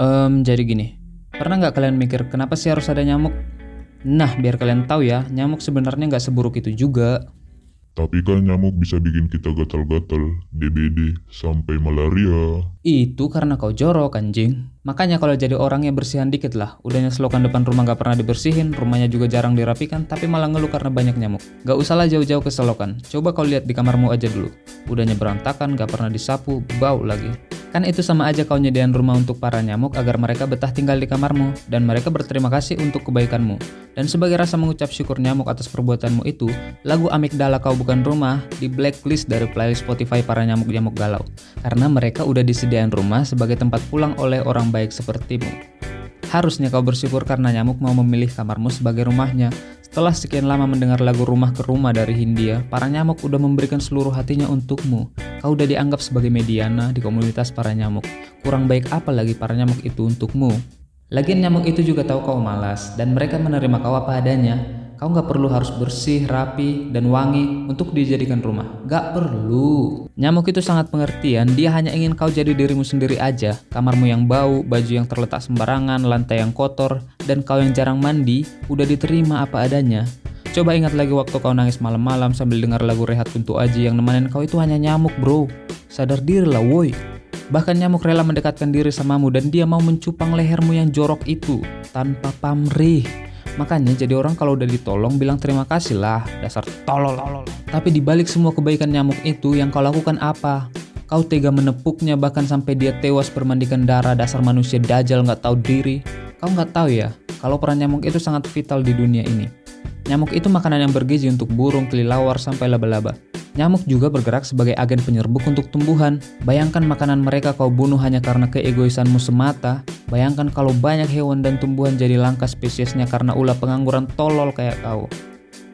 Ehm, jadi gini, pernah nggak kalian mikir kenapa sih harus ada nyamuk? Nah, biar kalian tahu ya, nyamuk sebenarnya nggak seburuk itu juga. Tapi kan nyamuk bisa bikin kita gatal-gatal, DBD, sampai malaria. Itu karena kau jorok, anjing. Makanya kalau jadi orang yang bersihan dikit lah, udahnya selokan depan rumah nggak pernah dibersihin, rumahnya juga jarang dirapikan, tapi malah ngeluh karena banyak nyamuk. Gak usahlah jauh-jauh ke selokan, coba kau lihat di kamarmu aja dulu. Udahnya berantakan, gak pernah disapu, bau lagi. Kan itu sama aja kau nyediain rumah untuk para nyamuk agar mereka betah tinggal di kamarmu, dan mereka berterima kasih untuk kebaikanmu. Dan sebagai rasa mengucap syukur nyamuk atas perbuatanmu itu, lagu Amigdala Kau Bukan Rumah di blacklist dari playlist Spotify para nyamuk-nyamuk galau. Karena mereka udah disediain rumah sebagai tempat pulang oleh orang baik sepertimu. Harusnya kau bersyukur karena nyamuk mau memilih kamarmu sebagai rumahnya. Setelah sekian lama mendengar lagu Rumah ke Rumah dari Hindia, para nyamuk udah memberikan seluruh hatinya untukmu. Kau udah dianggap sebagai mediana di komunitas para nyamuk. Kurang baik apa lagi para nyamuk itu untukmu? Lagian nyamuk itu juga tahu kau malas, dan mereka menerima kau apa adanya. Kau nggak perlu harus bersih, rapi, dan wangi untuk dijadikan rumah. Gak perlu. Nyamuk itu sangat pengertian, dia hanya ingin kau jadi dirimu sendiri aja. Kamarmu yang bau, baju yang terletak sembarangan, lantai yang kotor, dan kau yang jarang mandi, udah diterima apa adanya. Coba ingat lagi waktu kau nangis malam-malam sambil dengar lagu Rehat Kuntu Aji yang nemenin kau itu hanya nyamuk bro. Sadar diri lah woi. Bahkan nyamuk rela mendekatkan diri samamu dan dia mau mencupang lehermu yang jorok itu tanpa pamrih. Makanya jadi orang kalau udah ditolong bilang terima kasih lah, dasar tolol. Tapi dibalik semua kebaikan nyamuk itu yang kau lakukan apa? Kau tega menepuknya bahkan sampai dia tewas bermandikan darah dasar manusia dajal nggak tahu diri. Kau nggak tahu ya, kalau peran nyamuk itu sangat vital di dunia ini. Nyamuk itu makanan yang bergizi untuk burung, kelilawar, sampai laba-laba. Nyamuk juga bergerak sebagai agen penyerbuk untuk tumbuhan. Bayangkan makanan mereka kau bunuh hanya karena keegoisanmu semata. Bayangkan kalau banyak hewan dan tumbuhan jadi langka spesiesnya karena ulah pengangguran tolol kayak kau.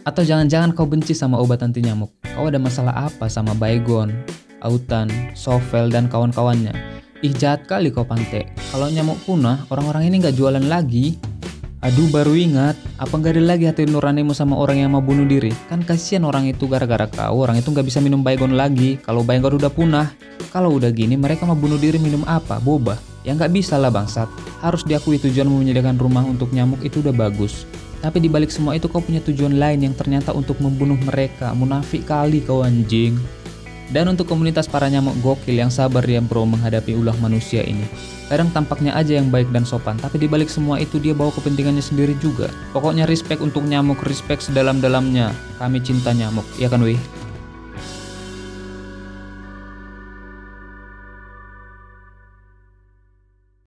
Atau jangan-jangan kau benci sama obat anti nyamuk. Kau ada masalah apa sama Baygon, Autan, Sovel, dan kawan-kawannya? Ih jahat kali kau pantek. Kalau nyamuk punah, orang-orang ini nggak jualan lagi. Aduh baru ingat, apa nggak ada lagi hati nuranimu sama orang yang mau bunuh diri? Kan kasihan orang itu gara-gara kau, orang itu nggak bisa minum baygon lagi. Kalau baygon udah punah, kalau udah gini mereka mau bunuh diri minum apa? Boba? Ya nggak bisa lah bangsat. Harus diakui tujuan menyediakan rumah untuk nyamuk itu udah bagus. Tapi dibalik semua itu kau punya tujuan lain yang ternyata untuk membunuh mereka. Munafik kali kau anjing. Dan untuk komunitas para nyamuk gokil yang sabar dia bro menghadapi ulah manusia ini. Kadang tampaknya aja yang baik dan sopan, tapi dibalik semua itu dia bawa kepentingannya sendiri juga. Pokoknya respect untuk nyamuk, respect sedalam-dalamnya. Kami cinta nyamuk, ya kan weh?